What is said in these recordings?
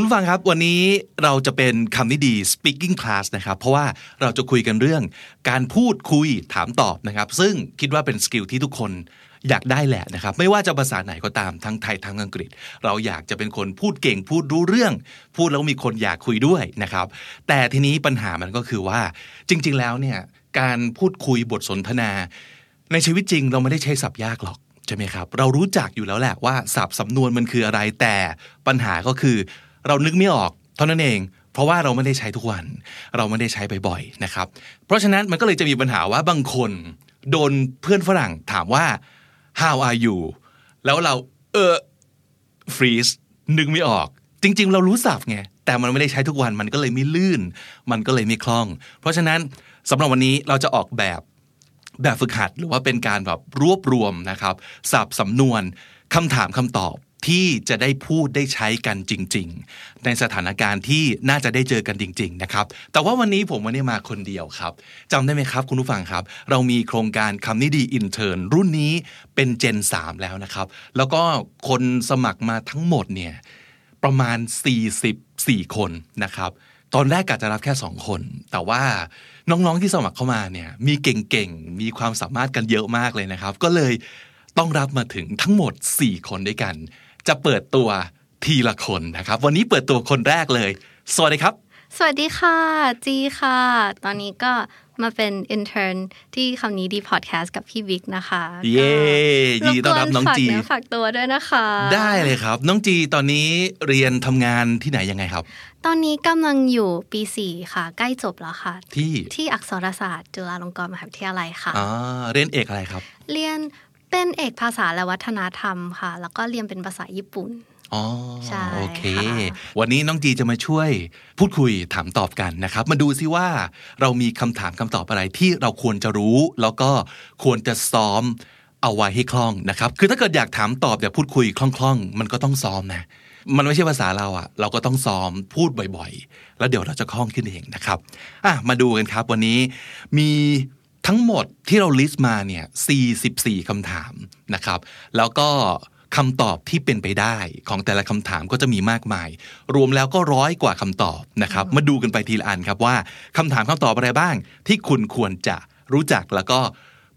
คุณฟังครับวันนี้เราจะเป็นคำนี้ดี speaking class นะครับ เพราะว่าเราจะคุยกันเรื่อง การพูดคุยถามตอบนะครับ ซึ่งคิดว่าเป็นสกิลที่ทุกคนอยากได้แหละนะครับ ไม่ว่าจะภาษาไหนก็ตามทั้งไทยทั้งอังกฤษ เราอยากจะเป็นคนพูดเก่งพูดรู้เรื่อง พูดแล้วมีคนอยากคุยด้วยนะครับ แต่ทีนี้ปัญหามันก็คือว่า จริง ๆ แล้วเนี่ยการพูดคุยบทสนทนา ในชีวิตจริงเราไม่ได้ใช้ศัพท์ยากหรอกใช่ไหมครับ เรารู้จักอยู่แล้วแหละว่าศัพท์สำนวนมันคืออะไรแต่ปัญหาก็คือ เรานึกไม่ออกเท่านั้นเอง เพราะว่าเราไม่ได้ใช้ทุกวัน เราไม่ได้ใช้บ่อยๆนะครับ เพราะฉะนั้นมันก็เลยจะมีปัญหาว่าบางคน โดนเพื่อนฝรั่งถามว่า how are you แล้วเราเออ freeze นึกไม่ออก จริง ๆ เรารู้ศัพท์ไงแต่มันไม่ได้ใช้ทุกวันมันก็เลยไม่ลื่น มันก็เลยไม่คล่อง เพราะฉะนั้นสำหรับวันนี้เราจะออกแบบแบบฝึกหัดหรือว่าเป็นการแบบรวบรวมนะครับสับสำนวน คำถามคำตอบที่จะได้พูดได้ใช้กันจริง ๆ ในสถานการณ์ที่น่าจะได้เจอกันจริง ๆ นะครับ แต่ว่าวันนี้ผมไม่ได้มาคนเดียวครับจำได้ไหมครับ คุณผู้ฟังครับ เรามีโครงการคำนี้ดีอินเทอร์รุ่นนี้เป็นเจน 3 แล้วนะครับ แล้วก็คนสมัครมาทั้งหมดเนี่ยประมาณ 44 คนนะครับตอนแรกกะจะรับแค่ 2 คน แต่ว่าน้องๆที่สมัครเข้ามาเนี่ยมีเก่งๆ มีความสามารถกันเยอะมากเลยนะครับ ก็เลย ต้องรับมาถึงทั้งหมด 4 คนด้วยกัน จะเปิดตัวทีละคนนะครับ วันนี้เปิดตัวคนแรกเลย สวัสดีครับ สวัสดีค่ะ จีค่ะ ตอนนี้ก็มาเป็น intern ที่คำนี้ดีพอดแคสต์กับพี่บิ๊กนะคะ เย้ยินดีต้อนรับน้องจีรบกวนฝากเนื้อฝากตัวด้วยนะคะ ได้เลยครับ น้องจีตอนนี้เรียนทำงานที่ไหนยังไงครับ ตอนนี้กำลังอยู่ปีสี่ค่ะ ใกล้จบแล้วค่ะ ที่ที่อักษรศาสตร์ จุฬาลงกรณ์มหาวิทยาลัยค่ะอ่าเรียนเอกอะไรครับ เรียน เป็นเอกภาษาและวัฒนธรรมค่ะ แล้วก็เรียนเป็นภาษาญี่ปุ่นอ๋อใช่โอเคค่ะวันนี้น้องจีจะมาช่วย พูดคุยถามตอบกันนะครับ มาดูซิว่าเรามีคำถามคำตอบอะไรที่เราควรจะรู้ แล้วก็ควรจะซ้อมเอาไว้ให้คล่องนะครับ คือถ้าเกิดอยากถามตอบอยากพูดคุยคล่องๆ มันก็ต้องซ้อมนะ มันไม่ใช่ภาษาเราอะเราก็ต้องซ้อมพูดบ่อยๆ แล้วเดี๋ยวเราจะคล่องขึ้นเองนะครับอะมาดูกันครับ วันนี้มี ทั้งหมดที่เราลิสต์มาเนี่ย 44 คำถามนะครับ แล้วก็คำตอบที่เป็นไปได้ของแต่ละคำถามก็จะมีมากมาย รวมแล้วก็ร้อยกว่าคำตอบนะครับ มาดูกันไปทีละอันครับว่าคำถามคำตอบอะไรบ้าง ที่คุณควรจะรู้จักแล้วก็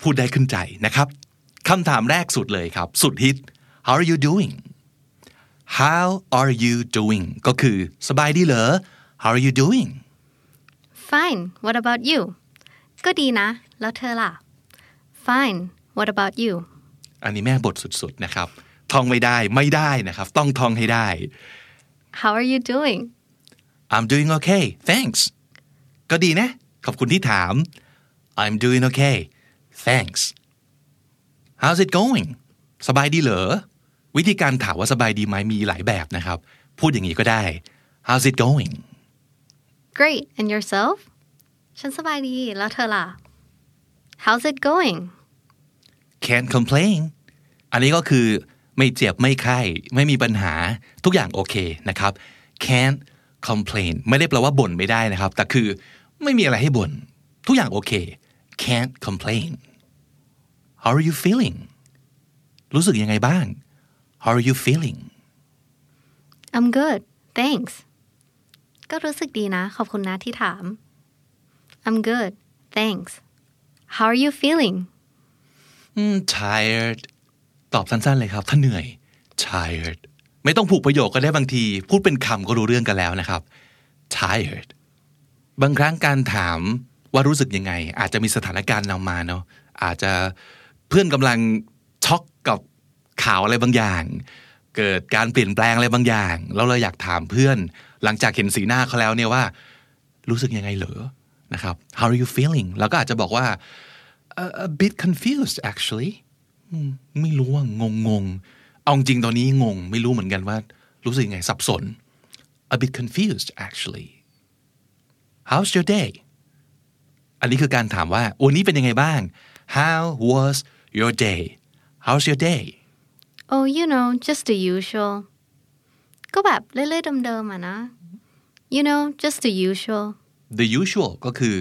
พูดได้ขึ้นใจนะครับคำถามแรกสุดเลยครับ สุดฮิต how are you doing how are you doing ก็คือสบายดีเหรอ how are you doing fine what about you ก็ดีนะ แล้วเธอล่ะ fine what about you อันนี้แม่บทสุดๆนะครับท่องไม่ได้ไม่ได้นะครับ ต้องท่องให้ได้ how are you doing I'm doing okay thanks ก็ดีนะ ขอบคุณที่ถาม I'm doing okay thanks How's it going สบายดีเหรอ วิธีการถามว่าสบายดีไหมมีหลายแบบนะครับ พูดอย่างนี้ก็ได้ How's it going great and yourself ฉันสบายดีแล้วเธอล่ะ how's it going can't complain อันนี้ก็คือไม่เจ็บไม่ไข้ไม่มีปัญหาทุกอย่างโอเคนะครับ can't complain ไม่ได้แปลว่าบ่นไม่ได้นะครับ แต่คือไม่มีอะไรให้บ่นทุกอย่างโอเค can't complain how are you feeling รู้สึกยังไงบ้าง how are you feeling I'm good thanks ก็รู้สึกดีนะ ขอบคุณนะที่ถาม I'm good thanks how are you feeling Mm, tired ตอบสั้นๆเลยครับ ถ้าเหนื่อย tired ไม่ต้องผูกประโยคก็ได้บางที พูดเป็นคำก็รู้เรื่องกันแล้วนะครับ tired บางครั้งการถามว่ารู้สึกยังไง อาจจะมีสถานการณ์นำมาเนาะอาจจะเพื่อนกำลังช็อกกับข่าวอะไรบางอย่าง เกิดการเปลี่ยนแปลงอะไรบางอย่าง แล้วเราอยากถามเพื่อน หลังจากเห็นสีหน้าเขาแล้วเนี่ยว่า รู้สึกยังไงเหรอนะครับ how are you feeling แล้วก็อาจจะบอกว่า a, a bit confused actually อืมไม่รู้ว่างงงๆเอาจริงตอนนี้งง ไม่รู้เหมือนกันว่า รู้สึกยังไงสับสน a bit confused actually how's your day อันนี้คือการถามว่าวันนี้เป็นยังไงบ้าง how was your day how's your day oh you know just the usual ก็แบบเรื่อยๆเดิมๆอะนะ you know just the usual the usual ก็คือ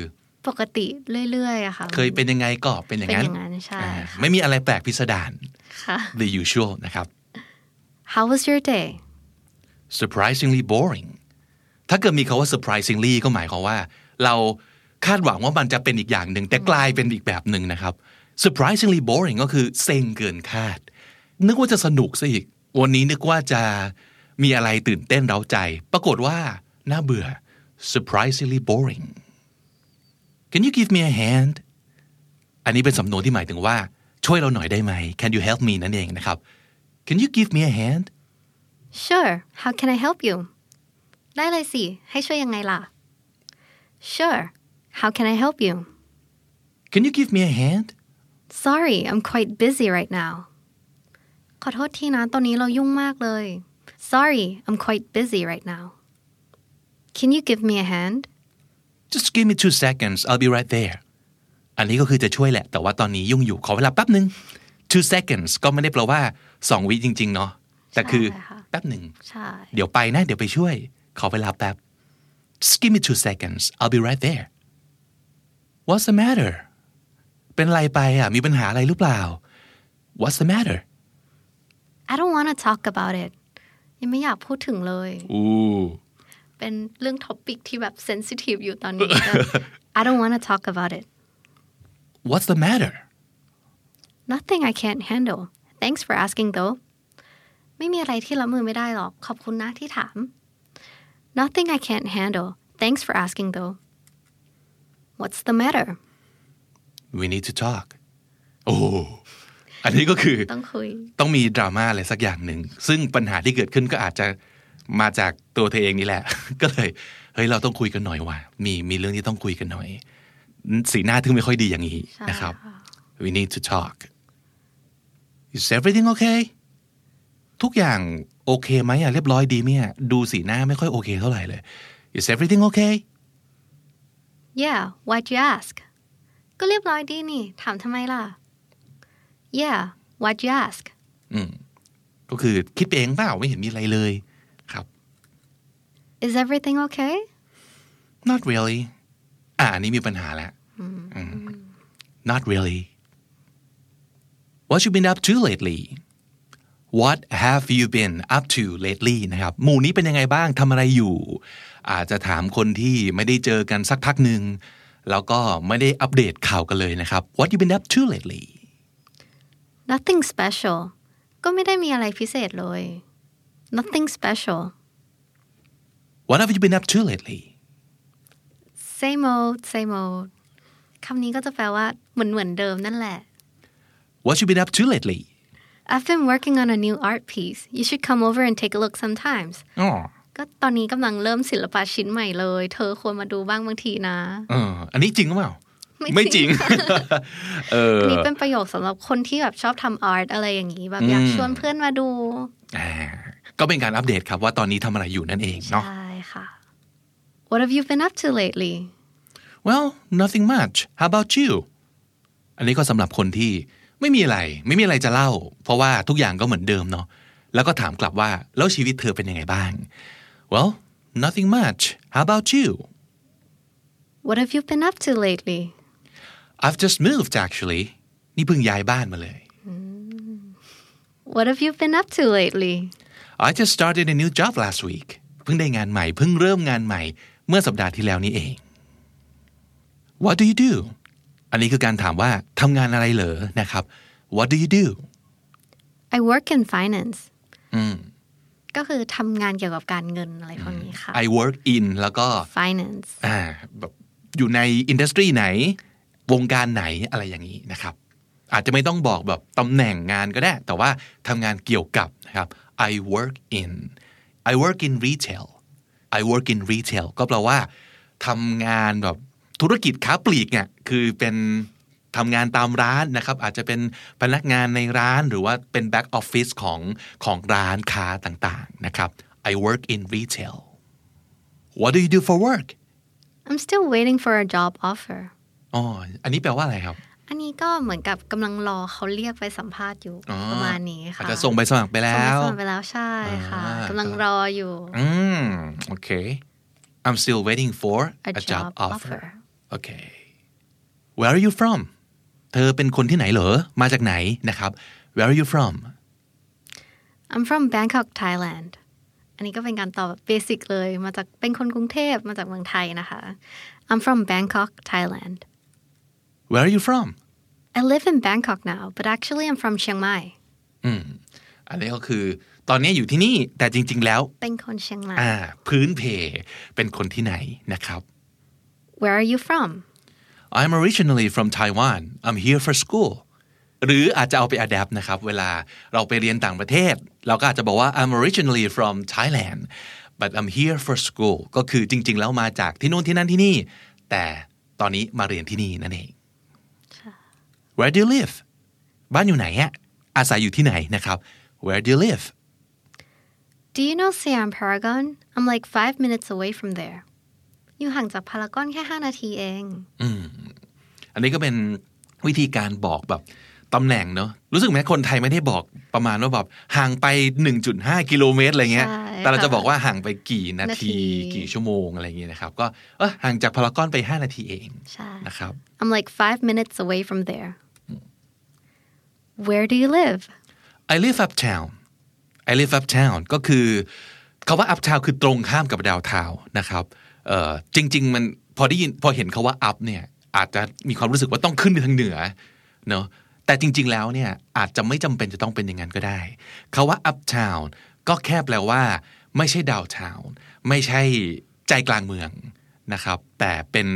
ปกติเรื่อยๆอะค่ะ เคยเป็นยังไงก็เป็นอย่างนั้นเป็นอย่างนั้นใช่อ่าค่ะไม่มีอะไรแปลกพิสดารค่ะ the usual นะครับ how was your day surprisingly boring ถ้าเกิดมีคาว่า surprisingly ก็หมายความว่า เราคาดหวังว่ามันจะเป็นอีกอย่างหนึ่ง แต่กลายเป็นอีกแบบหนึ่งนะครับ surprisingly boring ก็คือเซ็งเกินคาด นึกว่าจะสนุกซะอีก วันนี้นึกว่าจะมีอะไรตื่นเต้นเร้าใจ ปรากฏว่าน่าเบื่อ surprisingly boring Can you give me a hand อันนี้เป็นสำนวนที่หมายถึงว่า ช่วยเราหน่อยได้ไหม Can you help me นั่นเองนะครับ Can you give me a hand sure how can I help you ได้เลยสิ ให้ช่วยยังไงล่ะ sure how can I help you Can you give me a hand sorry I'm quite busy right now ขอโทษทีนะ ตอนนี้เรายุ่งมากเลย sorry I'm quite busy right now can you give me a hand Just give me two seconds I'll be right there อันนี้ก็คือจะช่วยแหละ แต่ว่าตอนนี้ยุ่งอยู่ขอเวลาแป๊บหนึ่ง two seconds ก็ไม่ได้แปลว่าสองวิจริง ๆ เนาะแต่คือใช่ค่ะแป๊บหนึ่งใช่เดี๋ยวไปนะเดี๋ยวไปช่วย ขอเวลาแป๊บ Just give me two seconds I'll be right there What's the matter เป็นไรไปอะมีปัญหาอะไรหรือเปล่า What's the matter I don't want to talk about it ยังไม่อยากพูดถึงเลยอู้ เป็นเรื่อง topic ที่แบบ sensitive อยู่ตอนนี้แต่ I don't want to talk about it What's the matter nothing I can't handle thanks for asking though ไม่มีอะไรที่รับมือไม่ได้หรอกขอบคุณนะที่ถาม nothing I can't handle thanks for asking though what's the matter We need to talk โอ้อันนี้ก็คือต้องคุยต้องมีดราม่าอะไรสักอย่างหนึ่ง ซึ่งปัญหาที่เกิดขึ้นก็อาจจะ มาจากตัวเธอเองนี่แหละ ก็เลยเฮ้ยเราต้องคุยกันหน่อยว่ะมีมีเรื่องที่ต้องคุยกันหน่อย สีหน้าถึงไม่ค่อยดีอย่างนี้ใช่นะครับค่ะ we need to talk is everything okay ทุกอย่างโอเคไหมอะเรียบร้อยดีไหมอะดูสีหน้าไม่ค่อยโอเคเท่าไหร่เลย is everything okay yeah why'd you ask ก็เรียบร้อยดีนี่ ถามทำไมล่ะ yeah why'd you ask อืมก็คือคิดไปเองเปล่าไม่เห็นมีอะไรเลยครับ is everything okay not really อ่าอันนี้มีปัญหาแล้วอืม not really what you been up to lately what have you been up to lately นะครับ หมู่นี้เป็นยังไงบ้างทำอะไรอยู่ อาจจะถามคนที่ไม่ได้เจอกันสักพักหนึ่งแล้วก็ไม่ได้อัปเดตข่าวกันเลยนะครับ what you been up to lately nothing special ก็ไม่ได้มีอะไรพิเศษเลย nothing special what have you been up to lately same old same old คำนี้ก็จะแปลว่าเหมือนเหมือนเดิมนั่นแหละ what you been up to lately I've been working on a new art piece you should come over and take a look sometimes อ๋อก็ตอนนี้กำลังเริ่มศิลปะชิ้นใหม่เลย เธอควรมาดูบ้างบางทีนะเอออันนี้จริงหรือเปล่าไม่จริง เอออันนี้เป็นประโยคสำหรับคนที่แบบชอบทำอาร์ตอะไรอย่างนี้แบบอยากชวนเพื่อนมาดูอ่าก็เป็นการอัปเดตครับว่าตอนนี้ทำอะไรอยู่นั่นเองเนาะใช่ค่ะ What have you been up to lately well nothing much how about you อันนี้ก็สำหรับคนที่ไม่มีอะไร ไม่มีอะไรจะเล่า เพราะว่าทุกอย่างก็เหมือนเดิมเนาะแล้วก็ถามกลับว่าแล้วชีวิตเธอเป็นยังไงบ้าง well nothing much how about you What have you been up to lately I've just moved actually นี่เพิ่งย้ายบ้านมาเลย What have you been up to lately I just started a new job last week เพิ่งได้งานใหม่ เพิ่งเริ่มงานใหม่ เมื่อสัปดาห์ที่แล้วนี้เอง What do you do อันนี้คือการถามว่าทำงานอะไรเหรอนะครับ What do you do I work in finance ก็คือทำงานเกี่ยวกับการเงินอะไรพวกนี้ค่ะ I work in แล้วก็ finance อ่าแบบอยู่ในอินดัสทรีไหน วงการไหนอะไรอย่างนี้นะครับ อาจจะไม่ต้องบอกแบบตำแหน่งงานก็ได้ แต่ว่าทำงานเกี่ยวกับนะครับ I work in I work in retail I work in retail ก็แปลว่าทำงานแบบธุรกิจค้าปลีกเนี่ยคือเป็นทำงานตามร้านนะครับ อาจจะเป็นพนักงานในร้านหรือว่าเป็น back office ของของร้านค้าต่างๆนะครับ I work in retail What do you do for work I'm still waiting for a job offer อ๋ออันนี้แปลว่าอะไรครับ อันนี้ก็เหมือนกับกำลังรอเขาเรียกไปสัมภาษณ์อยู่อ๋อประมาณนี้อาจค่ะจะส่งใบสมัครไปแล้ส่งวไปสมัครไปแล้วใช่ค่ะอ่ากำลังรออยู่อืม okay I'm still waiting for a a job job offer offer okay Where are you from เธอเป็นคนที่ไหนเหรอมาจากไหนนะครับ Where are you from I'm from Bangkok Thailand อันนี้ก็เป็นการตอบแบบเบสิกเลย มาจากเป็นคนกรุงเทพมาจากเมืองไทยนะคะ I'm from Bangkok Thailand Where are you from I live in Bangkok now but actually I'm from Chiang Mai อืมอันนี้ก็คือตอนนี้อยู่ที่นี่แต่จริง ๆ แล้ว เป็นคนเชียงใหม่อ่าพื้นเพเป็นคนที่ไหนนะครับ Where are you from I'm originally from Taiwan I'm here for school หรืออาจจะเอาไป adapt นะครับ เวลาเราไปเรียนต่างประเทศ เราก็อาจจะบอกว่า I'm originally from Thailand but I'm here for school ก็คือจริง ๆ แล้วมาจากที่นู่นที่นั่นที่นี่ แต่ตอนนี้มาเรียนที่นี่นั่นเอง Where do you live บ้านอยู่ไหนอะอาศัยอยู่ที่ไหนนะครับ Where do you live Do you know Siam Paragon I'm like five minutes away from there อยู่ห่างจากพารากอนแค่5นาทีเองอันนี้ก็เป็นวิธีการบอกแบบตำแหน่งเนอะรู้สึกไหมคนไทยไม่ได้บอกประมาณว่าแบบห่างไป 1.5 กิโลเมตรอะไรเงี้ยใช่แต่เราจะค่ะบอกว่าห่างไปกี่นานาทีที กี่ชั่วโมงอะไรเงี้ยนะครับ ก็เออห่างจากพารากอนไป 5 นาทีเองใช่นะครับ I'm like five minutes away from there Where do you live I live uptown I live uptown ก็คือคาว่า uptown คือตรงข้ามกับ downtown นะครับจริง ๆ มันพอได้ยินพอเห็นคาว่า up เนี่ยอาจจะมีความรู้สึกว่าต้องขึ้นไปทางเหนือเนาะแต่จริง ๆ แล้วเนี่ยอาจจะไม่จำเป็นจะต้องเป็นอย่างนั้นก็ได้คาว่า uptown ก็แค่แปลว่า ไม่ใช่ downtown ไม่ใช่ใจกลางเมืองนะครับ แต่เป็น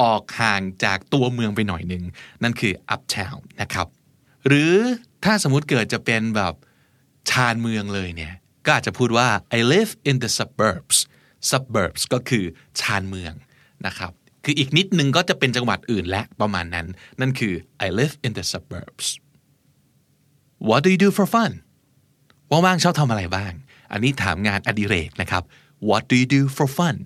ออกห่างจากตัวเมืองไปหน่อยหนึ่งนั่นคือ uptown นะครับ หรือถ้าสมมุติเกิดจะเป็นแบบชานเมืองเลยเนี่ย ก็อาจจะพูดว่า I live in the suburbs suburbs ก็คือชานเมืองนะครับ คืออีกนิดนึงก็จะเป็นจังหวัดอื่นและประมาณนั้น นั่นคือ I live in the suburbs What do you do for fun ว่างๆชอบทำอะไรบ้าง อันนี้ถามงานอดิเรกนะครับ What do you do for fun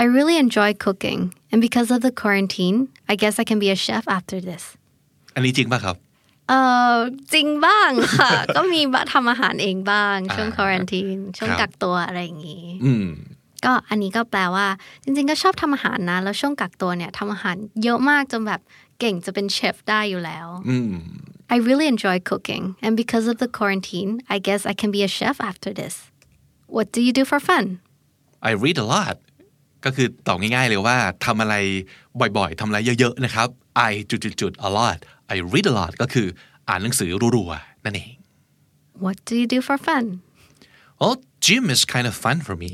I really enjoy cooking and because of the quarantine I guess I can be a chef after this อันนี้จริงป่ะครับ เออจริงบ้างค่ะ ก็มีบะทำอาหารเองบ้าง ช่วงอ่าควอรันทีนช่วงครับกักตัวอะไรอย่างนี้อืมก็อันนี้ก็แปลว่า จริง ๆ ก็ชอบทำอาหารนะ แล้วช่วงกักตัวเนี่ยทำอาหารเยอะมากจนแบบเก่งจะเป็นเชฟได้อยู่แล้วอืม I really enjoy cooking and because of the quarantine I guess I can be a chef after this What do you do for fun I read a lot ก็คือตอบง่ายๆเลยว่าทำอะไรบ่อยๆทำอะไรเยอะๆนะครับ I จุดๆๆ a lot I read a lot ก็คืออ่านหนังสือรัวๆ นั่นเอง What do you do for fun Well gym is kind of fun for me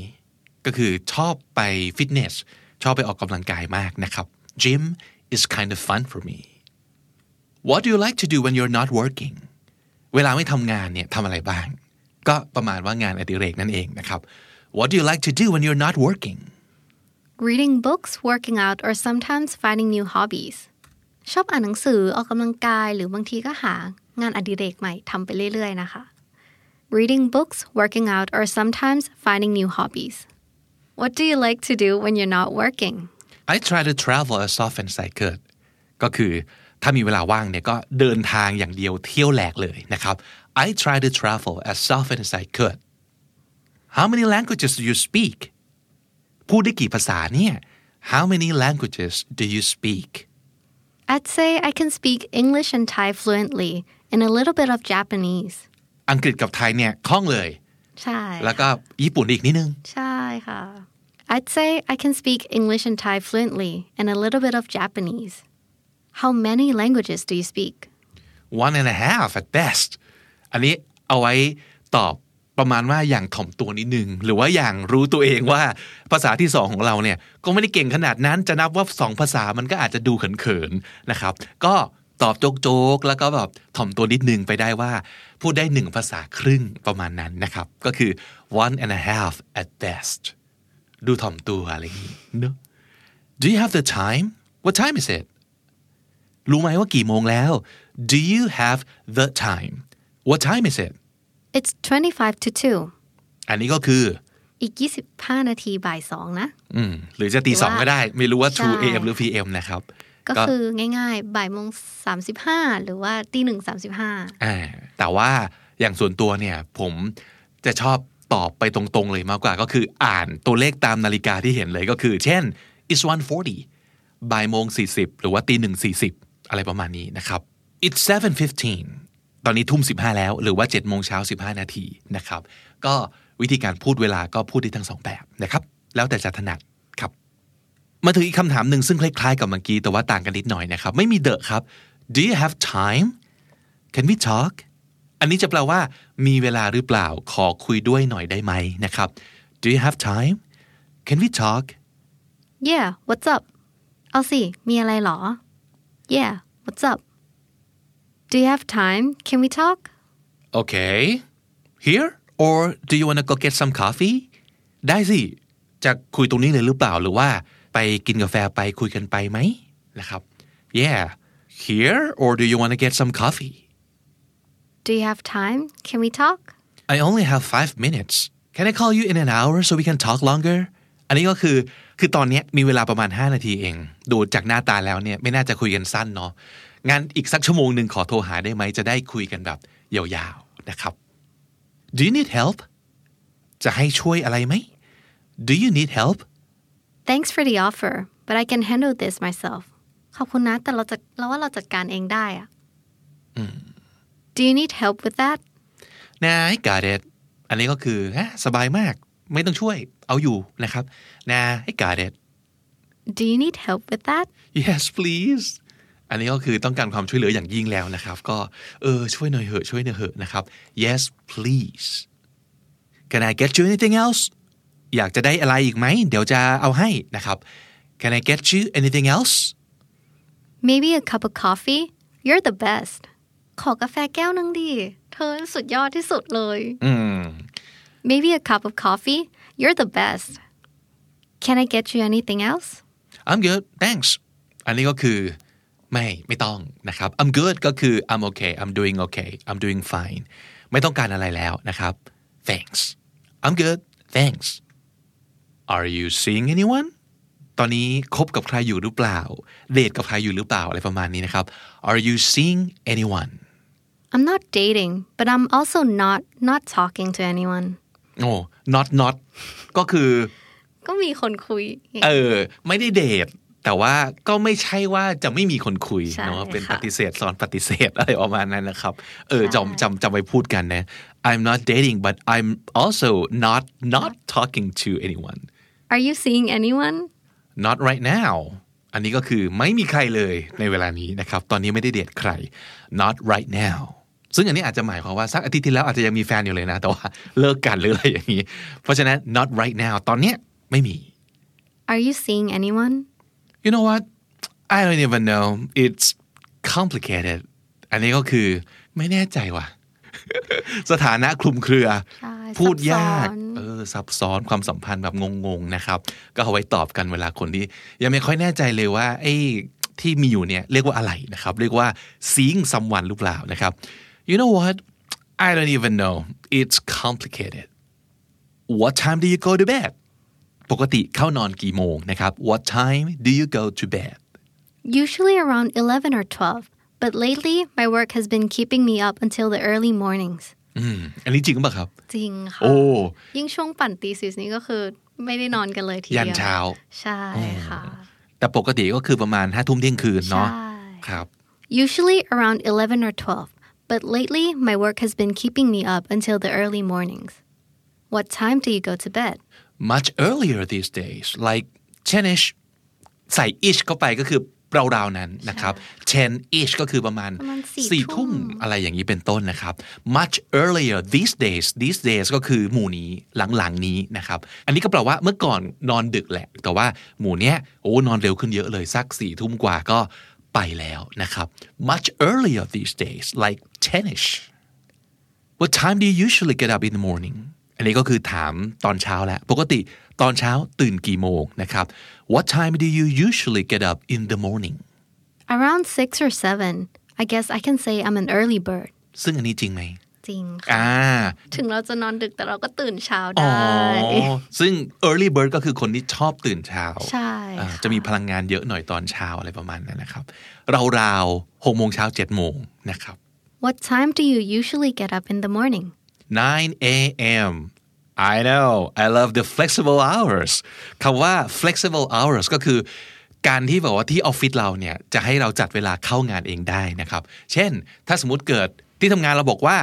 ก็คือชอบไปฟิตเนส ชอบไปออกกำลังกายมากนะครับ Gym is kind of fun for me What do you like to do when you're not working เวลาไม่ทำงานเนี่ยทำอะไรบ้าง ก็ประมาณว่างานอดิเรกนั่นเองนะครับ What do you like to do when you're not working Reading books working out or sometimes finding new hobbies ชอบอ่านหนังสือออกกำลังกาย หรือบางทีก็หางานอดิเรกใหม่ทำไปเรื่อยๆนะคะ Reading books working out or sometimes finding new hobbies What do you like to do when you're not working I try to travel as often as I could ก็คือถ้ามีเวลาว่างเนี่ยก็เดินทางอย่างเดียวเที่ยวแหลกเลยนะครับ I try to travel as often as I could How many languages do you speak พูดได้กี่ภาษาเนี่ย How many languages do you speak I'd say I can speak English and Thai fluently and a little bit of Japanese อังกฤษกับไทยเนี่ยคล่องเลย ใช่ แล้วก็ญี่ปุ่นอีกนิดนึง ใช่ค่ะ I'd say I can speak English and Thai fluently and a little bit of Japanese How many languages do you speak one and a half at best อันนี้เอาไว้ตอบ ประมาณว่าอย่างถ่อมตัวนิดนึง หรือว่าอย่างรู้ตัวเองว่าภาษาที่สองของเราเนี่ย ก็ไม่ได้เก่งขนาดนั้นจะนับว่าสองภาษามันก็อาจจะดูเขินๆนะครับ ก็ตอบโจกๆ แล้วก็แบบถ่อมตัวนิดนึงไปได้ว่า พูดได้หนึ่งภาษาครึ่งประมาณนั้นนะครับ ก็คือ one and a half at best ดูถ่อมตัวอะไรอย่างนี้เนอะ Do you have the time What time is it รู้ไหมว่ากี่โมงแล้ว Do you have the time What time is it It's 25 to 2 อันนี้ก็คืออีก 25 นาทีบ่ายสองนะ อืม หรือจะตีสองก็ได้ ไม่รู้ว่าใช่2 a.m. หรือ p.m. นะครับ ก็คือง่ายๆ บ่ายโมงสามสิบห้าหรือว่าตีหนึ่งสามสิบห้าอ่า แต่ว่าอย่างส่วนตัวเนี่ย ผมจะชอบตอบไปตรงๆเลยมากกว่า ก็คืออ่านตัวเลขตามนาฬิกาที่เห็นเลยก็คือ เช่น it's 1:40บ่ายโมง40 หรือว่าตีหนึ่ง40 อะไรประมาณนี้นะครับ it's 7:15 ตอนนี้ทุ่ม 15 แล้ว หรือว่า7โมงเช้า15 นาทีนะครับ ก็วิธีการพูดเวลาก็พูดได้ทั้งสองแบบนะครับ แล้วแต่จะถนัดครับ มาถึงอีกคำถามหนึ่งซึ่งคล้ายๆกับเมื่อกี้แต่ว่าต่างกันนิดหน่อยนะครับ ไม่มีเดอะครับ do you have time can we talk อันนี้จะแปลว่า มีเวลาหรือเปล่าขอคุยด้วยหน่อยได้ไหมนะครับ do you have time can we talk yeah what's up เอาสิ มีอะไรหรอ yeah what's up do you have time can we talk okay here or do you wanna go get some coffee ได้สิ จะคุยตรงนี้เลยหรือเปล่าหรือว่าไปกินกาแฟไปคุยกันไปไหมนะครับ yeah here or do you wanna get some coffee do you have time can we talk I only have five minutes can I call you in an hour so we can talk longer อันนี้ก็คือคือตอนนี้มีเวลาประมาณ 5 นาทีเอง ดูจากหน้าตาแล้วเนี่ยไม่น่าจะคุยกันสั้นเนาะ งั้นอีกสักชั่วโมงหนึ่งขอโทรหาได้ไหมจะได้คุยกันแบบยาวๆนะครับ Do you need help จะให้ช่วยอะไรไหม Do you need help thanks for the offer but I can handle this myself ขอบคุณนะแต่เราจะเราว่าเราจัดการเองได้อะ do you need help with that Nah I got it อันนี้ก็คือฮะสบายมากไม่ต้องช่วยเอาอยู่นะครับ Nah I got it do you need help with that yes please อันนี้ก็คือต้องการความช่วยเหลืออย่างยิ่งแล้วนะครับ ก็เออช่วยหน่อยเหอะช่วยหน่อยเหอะนะครับ yes please can I get you anything else อยากจะได้อะไรอีกไหม เดี๋ยวจะเอาให้นะครับ can I get you anything else maybe a cup of coffee you're the best ขอกาแฟแก้วนึงดิเธอสุดยอดที่สุดเลยอืม maybe a cup of coffee you're the best can I get you anything else I'm good thanks อันนี้ก็คือ ไม่ไม่ต้องนะครับ I'm good ก็คือ I'm okay I'm doing okay I'm doing fine ไม่ต้องการอะไรแล้วนะครับ thanks I'm good thanks Are you seeing anyone ตอนนี้คบกับใครอยู่หรือเปล่า เดทกับใครอยู่หรือเปล่าอะไรประมาณนี้นะครับ Are you seeing anyone I'm not dating but I'm also not not talking to anyone โอ้ not not ก็คือ ก็มีคนคุย เออ ไม่ได้เดท แต่ว่าก็ไม่ใช่ว่าจะไม่มีคนคุยใช่เนาะเป็นค่ะปฏิเสธซ้อนปฏิเสธอะไรประมาณนั้นนะครับ เออจำจำจำไปพูดกันนะ I'm not dating but I'm also not not talking to anyone Are you seeing anyone not right now อันนี้ก็คือไม่มีใครเลยในเวลานี้นะครับ ตอนนี้ไม่ได้เดทใคร not right now ซึ่งอันนี้อาจจะหมายความว่าสักอาทิตย์ที่แล้วอาจจะยังมีแฟนอยู่เลยนะ แต่ว่าเลิกกันหรืออะไรอย่างนี้ เพราะฉะนั้น not right now ตอนเนี้ยไม่มี Are you seeing anyone you know what I don't even know it's complicated อันนี้ก็คือไม่แน่ใจว่ะ สถานะคลุมเครือใช่พูดยากซับซ้อนเออซับซ้อนความสัมพันธ์แบบงงๆนะครับ ก็เอาไว้ตอบกันเวลาคนที่ ยังไม่ค่อยแน่ใจเลยว่าไอ้ที่มีอยู่เนี่ยเรียกว่าอะไรนะครับ เรียกว่า seeing someone หรือเปล่านะครับ you know what I don't even know it's complicated what time do you go to bed ปกติเข้านอนกี่โมงนะครับ what time do you go to bed Usually around 11 or 12 but lately my work has been keeping me up until the early mornings อืมอันนี้จริงหรือเปล่าครับ จริงค่ะ โอ้ ยิ่งช่วงปั่นตีสิสนี้ก็คือไม่ได้นอนกันเลยทีเดียวยันเช้า ใช่ค่ะ แต่ปกติก็คือประมาณห้าทุ่มเที่ยงคืนเนาะใช่ครับ Usually around 11 or 12 but lately my work has been keeping me up until the early mornings What time do you go to bed much earlier these days like 10ish ใส่ ish เข้าไปก็คือราวๆนั้นนะครับ10 ish ก็คือประมาณประมาณสี่สี่ทุ่ทุ่มมอะไรอย่างนี้เป็นต้นนะครับ much earlier these days these days ก็คือหมู่นี้หลังๆนี้นะครับ อันนี้ก็แปลว่าเมื่อก่อนนอนดึกแหละ แต่ว่าหมู่เนี้ยโอ้นอนเร็วขึ้นเยอะเลยสักสี่ทุ่มกว่าก็ไปแล้วนะครับ much earlier these days like 10ish What time do you usually get up in the morning อันนี้ก็คือถามตอนเช้าแหละปกติตอนเช้าตื่นกี่โมงนะครับ What time do you usually get up in the morning Around 6 or 7 I guess I can say I'm an early bird ซึ่งอันนี้จริงไหมจริงค่ะอ่าถึงเราจะนอนดึกแต่เราก็ตื่นเช้าอ๋อได้ซึ่ง early bird ก็คือคนที่ชอบตื่นเช้า ใช่อ่าค่ะจะมีพลังงานเยอะหน่อยตอนเช้าอะไรประมาณนั้นนะครับ เราราวหกโมงเช้าเจ็ดโมงนะครับ What time do you usually get up in the morning 9 a.m. I know I love the flexible hours คำว่า flexible hours ก็คือการที่แบบว่าที่ออฟฟิศเราเนี่ยจะให้เราจัดเวลาเข้างานเองได้นะครับ เช่น ถ้าสมมติเกิดที่ทำงานเราบอกว่า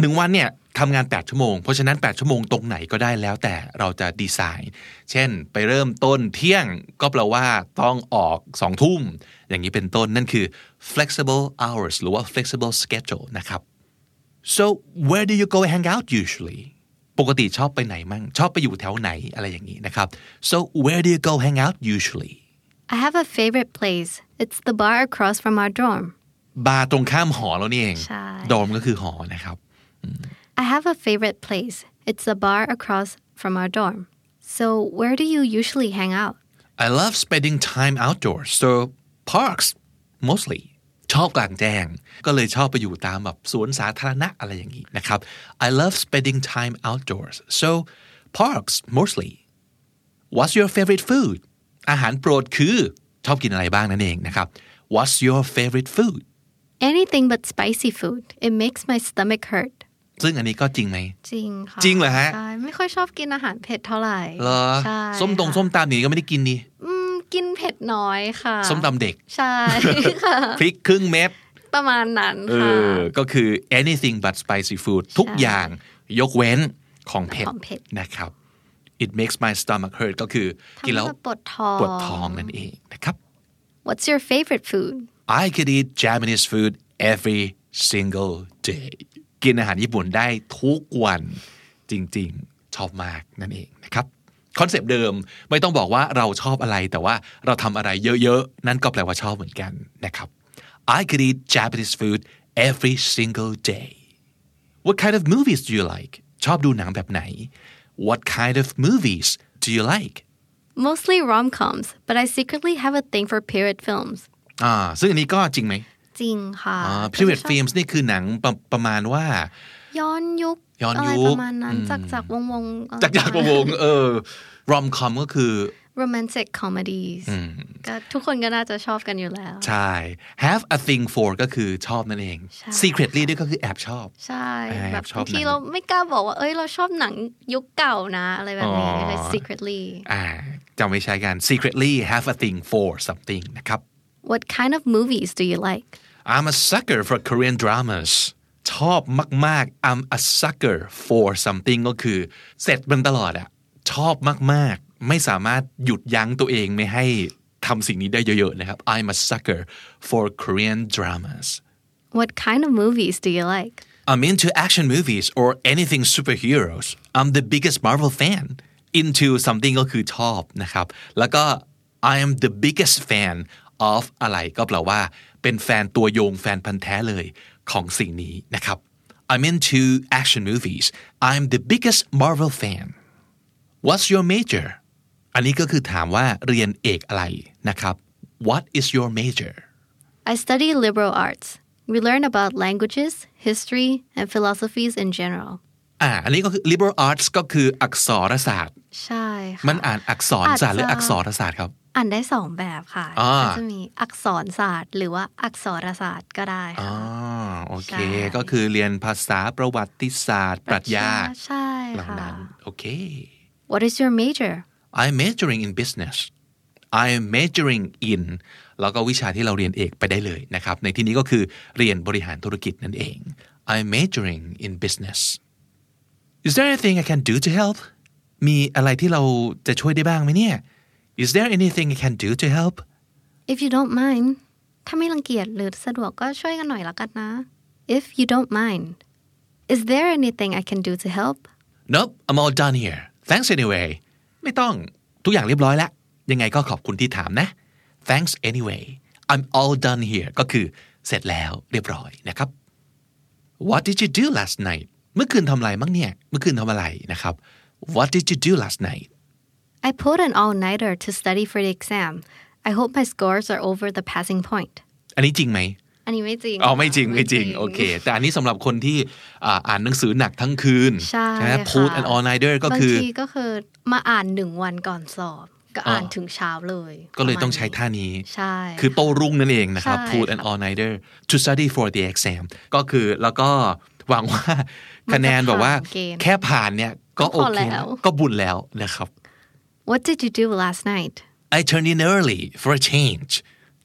หนึ่งวันเนี่ยทำงาน 8 ชั่วโมง เพราะฉะนั้น 8 ชั่วโมงตรงไหนก็ได้แล้วแต่เราจะดีไซน์ เช่น ไปเริ่มต้นเที่ยงก็แปลว่าต้องออก 2 ทุ่ม อย่างนี้เป็นต้นนั่นคือ flexible hours หรือว่า flexible schedule นะครับ so where do you go hang out usually ปกติชอบไปไหนมั่ง ชอบไปอยู่แถวไหนอะไรอย่างนี้นะครับ so where do you go hang out usually I have a favorite place it's the bar across from our dorm บาร์ตรงข้ามหอแล้วนี่เอง ใช่ ดอมก็คือหอนะครับ I have a favorite place it's the bar across from our dorm so where do you usually hang out I love spending time outdoors so parks mostly ชอบกลางแจ้ง ก็เลยชอบไปอยู่ตามแบบสวนสาธารณะอะไรอย่างนี้นะครับ I love spending time outdoors so parks mostly What's your favorite food อาหารโปรดคือ ชอบกินอะไรบ้างนั่นเองนะครับ What's your favorite food anything but spicy food it makes my stomach hurt ซึ่งอันนี้ก็จริงไหม จริงค่ะ จริงเหรอฮะ ใช่ ไม่ค่อยชอบกินอาหารเผ็ดเท่าไหร่เหรอ ใช่ ส้มตรงค่ะส้มตำนี่ก็ไม่ได้กินนี่อืม กินเผ็ดน้อยค่ะ ส้มตำเด็ก ใช่ค่ะ พริกครึ่งเม็ด ประมาณนั้นเอค่ะอก็คือ anything but spicy food ทุกอย่างยกเว้นของเผ็ดของเผ็ดนะครับ it makes my stomach hurt ก็คือทำกินให้แล้วเราปวดท้องปวดท้องนั่นเองนะครับ What's your favorite food I could eat Japanese food every single day กินอาหารญี่ปุ่นได้ทุกวันจริงๆ ชอบมากนั่นเองนะครับ คอนเซปต์เดิมไม่ต้องบอกว่าเราชอบอะไร แต่ว่าเราทำอะไรเยอะๆ นั่นก็แปลว่าชอบเหมือนกันนะครับ I could eat Japanese food every single day What kind of movies do you like ชอบดูหนังแบบไหน What kind of movies do you like mostly rom-coms but I secretly have a thing for period films อ่าซึ่งอันนี้ก็จริงไหม จริงค่ะอ่า period films นี่คือหนังประประมาณว่า ย้อนยุค ย้อนอะไรยุคประมาณนั้นจากจากวงวงๆจากจากวงๆเออ rom com ก็คือ romantic comedies ก็ทุกคนก็น่าจะชอบกันอยู่แล้ว ใช่ have a thing for ก็คือชอบนั่นเองใช่ secretly ด้วยก็คือแอบชอบ ใช่แอบแบบชอบบางทีหนังเราไม่กล้าบอกว่าเอ้ยเราชอบหนังยุคเก่านะ อะไรแบบนี้อ๋อ like secretly อ่าจะไม่ใช่กัน secretly have a thing for something นะครับ What kind of movies do you like I'm a sucker for Korean dramas ชอบมากๆ I'm a sucker for something ก็คือ เสร็จมันตลอดอะชอบมากๆ ไม่สามารถหยุดยั้งตัวเองไม่ให้ทำสิ่งนี้ได้เยอะๆนะครับ I'm a sucker for Korean dramas What kind of movies do you like I'm into action movies or anything superheroes I'm the biggest Marvel fan into something ก็คือชอบนะครับ แล้วก็ I am the biggest fan of อะไรก็แปลว่า เป็นแฟนตัวยงแฟนพันธ์แท้เลย ของสิ่งนี้นะครับ I'm into action movies I'm the biggest Marvel fan What's your major อันนี้ก็คือถามว่าเรียนเอกอะไรนะครับ What is your major I study liberal arts we learn about languages history and philosophies in general อ่า อันนี้ก็คือ liberal arts ก็คืออักษรศาสตร์ ใช่ค่ะมันอ่านอักษรศาสตร์หรืออักษรศาสตร์ครับ อ่านได้สองแบบค่ะอ่าก็จะมีอักษรศาสตร์ หรือว่าอักษรศาสตร์ก็ได้อ๋อค่ะโอเคใช่ก็คือเรียนภาษาประวัติศาสตร์ ปรัชญาใช่เหล่าค่ะนั้นโอเค What is your major I'm majoring in business I'm majoring in แล้วก็วิชาที่เราเรียนเอกไปได้เลยนะครับ ในที่นี้ก็คือเรียนบริหารธุรกิจนั่นเอง I'm majoring in business Is there anything I can do to help มีอะไรที่เราจะช่วยได้บ้างไหมเนี่ย Is there anything I can do to help If you don't mind ถ้าไม่รังเกียจหรือสะดวกก็ช่วยกันหน่อยละกันนะ If you don't mind Is there anything I can do to help Nope I'm all done here Thanks anyway ไม่ต้องทุกอย่างเรียบร้อยแล้ว ยังไงก็ขอบคุณที่ถามนะ Thanks anyway I'm all done here ก็คือเสร็จแล้วเรียบร้อยนะครับ What did you do last night เมื่อคืนทำอะไรมั้งเนี่ย เมื่อคืนทำอะไรนะครับ What did you do last night I pulled an all-nighter to study for the exam I hope my scores are over the passing point อันนี้จริงไหมอันนี้ไม่จริง อ๋อไม่จริงไม่จริงโอเค แต่อันนี้สำหรับคนที่อ่าอ่านหนังสือหนักทั้งคืน ใช่ไหมค่ะ pull an all nighter ก็คือบางทีก็คือมาอ่านหนึ่งวันก่อนสอบ ก็อ่านอ๋อถึงเช้าเลย ก็เลยต้องใช้ประมณท่านี้ ใช่ คือโต้รุ่งนั่นเองนะครับใช่ pull an all nighter to study for the exam ก็คือแล้วก็ หวังว่าคะแนนแบบว่าเกณฑ์แค่ผ่านเนี่ยก็ก็โอพอเคแล้นะวก็บุญแล้วนะครับ What did you do last night I turned in early for a change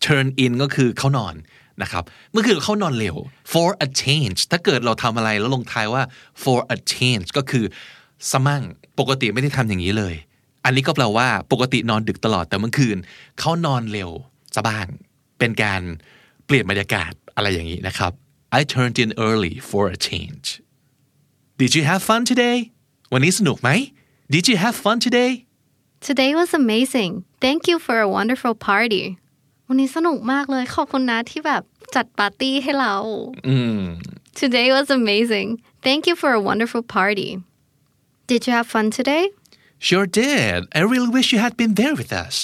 turn in ก็คือเข้านอนนะครับเมื่อคืนเข้านอนเร็ว for a change ถ้าเกิดเราทำอะไรแล้วลงท้ายว่า for a change ก็คือสมั่งปกติไม่ได้ทำอย่างนี้เลย อันนี้ก็แปลว่าปกตินอนดึกตลอดแต่เมื่อคืนเขานอนเร็วซะบ้าง เป็นการเปลี่ยนบรรยากาศอะไรอย่างนี้นะครับ I turned in early for a change Did you have fun today วันนี้สนุกไหม Did you have fun today Today was amazing Thank you for a wonderful party วันนี้สนุกมากเลยขอบคุณนะที่แบบจัดปาร์ตี้ให้เรา อืม Today was amazing Thank you for a wonderful party Did you have fun today Sure did. I really wish you had been there with us.